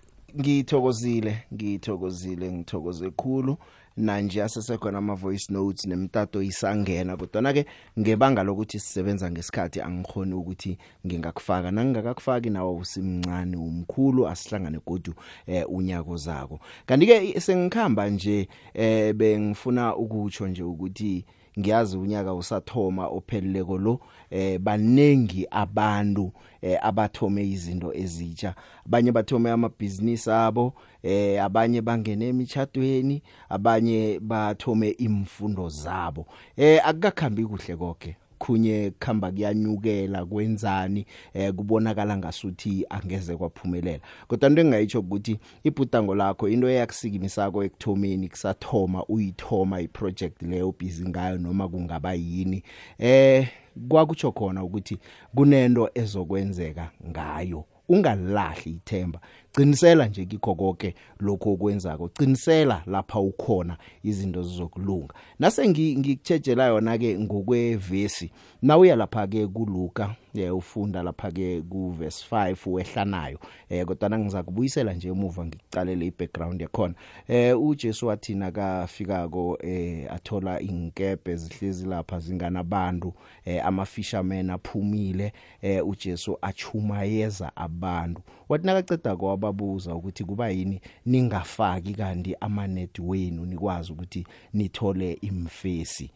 ngithokozile ngithokozile ngithokoze khulu. Nanje asesekhona ama voice notes nemtato isangena kodwa ke ngebanga lokuthi sisebenza ngesikhathi angikhoni ukuthi ngingakufaka. Nangingakakufaki nawe usimncane umkhulu asihlangane godu eh unyako zako. Kanti ke sengikhamba nje eh bengifuna ukutsho nje ukuthi ngiyazi unyaka usathoma opheleleko lo eh banengi abantu eh abathome izinto ezitsha. Abanye bathome amabhizinisi abo eh abanye bangene emithadweni abanye bathome imfundo zabo. Eh akukakhambi kuhle konke khunye khamba kuyanyukela kwenzani eh kubonakala ngasuthi angeze kwaphumelela. Kodwa into engayitsho ukuthi ibhudango lakho into eyakusikimisako ekuthomeni kusathoma uyithoma iproject leyo busy ngayo noma kungaba yini eh kwakutsho khona ukuthi kunento ezokwenzeka ngayo ungalahli ithemba. Qinisela nje kikho konke lokho okwenzako. Qinisela lapha ukhona izinto zizokulunga. Nase ngikutshejela yona ke ngokwevesi. Nawuya lapha ke kuLuka eh ufunda lapha ke ku verse 5 wehlanayo eh kodwa ngiza kubuyisela nje emuva ngikucalele ibackground yakhona. Eh uJesu wathi nakafikako eh athola inkebe zihlezi lapha zinganabantu eh ama-fishermen aphumile eh uJesu achumayeza abantu. Wathi nakaceda kwababuza ukuthi kuba yini ningafaki kanti amanet wenu nikwazi ukuthi nithole imfesi.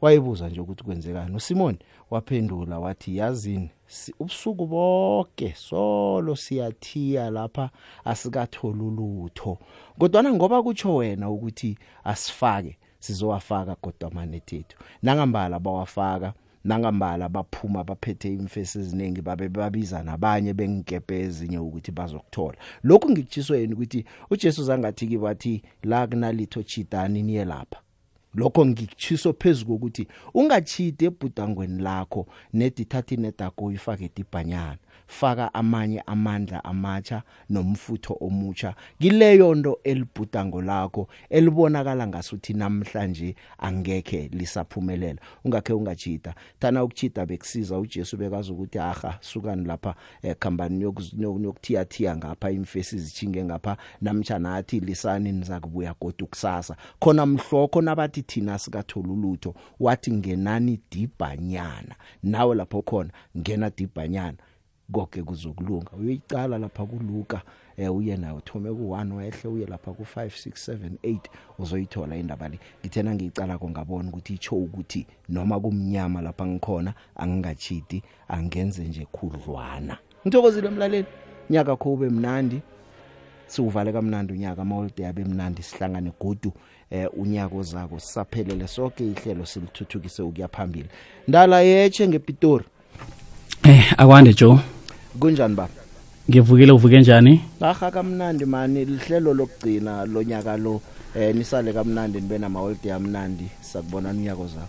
Wayebuza nje ukuthi kwenzekani. uSimon waphendula wathi yazini ubusuku bonke solo siyathiya lapha asikatholi ulutho. Kodwa ngoba kutsho wena ukuthi asifake sizowafaka kodwa amanethethu nangambala bawafaka nangambala baphuma baphethe imfesi eziningi babe babiza nabanye bengekepe ezinye ukuthi bazokuthola. Lokhu ngikutshiso yena ukuthi uJesu zangathi kibathi la kunalitho chitani niye lapha. Lokho ngikutshiso phezulu ukuthi ungachide ebhudangweni lakho nedithathi nedako uyifake dibhanyana faka amanye amandla amatsha nomfutho omutsha. Kileyo nto elibhudango lakho elibonakala ngasuthi namhlanje angekhe lisaphumelela. Ungakhe ungachita. Thana ukuchita bekusiza uJesu bekazi ukuthi aha sukani lapha ekhambani yokuthiya thiya ngapha imfesi zichinge ngapha namtjana athi lisani nizakubuya kodwa kusasa. Khona mhlokho nabathi thina sikathola ulutho wathi ngenani dibhanyana. Nawe lapho khona ngena dibhanyana. Konke kuzokulunga. Uyicala lapha kuLuka eh uye nayo uthome ku1 wehle uye lapha ku5 6 7 8 uzoyithola indaba le. Ngithena ngiyicala kongabona ukuthi icho ukuthi noma kumnyama lapha ngikhona angingachiti angenze nje khudlwana. Ngithokozile emlaleli. Nyaka kho ube mnandi. Siuvale kamnandi unyaka amaholiday abe mnandi sihlangane godu eh unyaka ozako sisaphelele sonke ihlelo silithuthukise ukuya phambili. Ndala yeche ngepitori. Eh akwande Joe. Kunjani baba? Ngivukile uvuke njani? Aha kamnandi mani. Lihlelo lokugcina lonyaka lo eh nisale kamnandi nibe nama holiday amnandi. Sakubona unyaka zakho.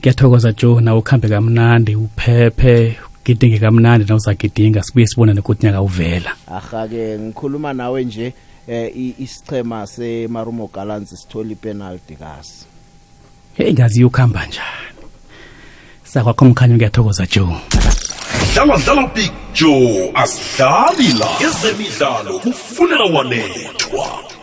Ngiyathokoza Joe. Nawe ukhambe kamnandi uphephe gidinge kamnandi nawuzagidinga sibuye sibona nokuthi nyaka uvela. Aha ke ngikhuluma nawe nje eh isichema seMarumo Gallants sithola ipenalty kasi hey ngazi ukhamba njani? Sakwakho mkhanyo ngiyathokoza Joe. Dlala dlala big joe asidlali la ezemidlalo kufunela wanethwa.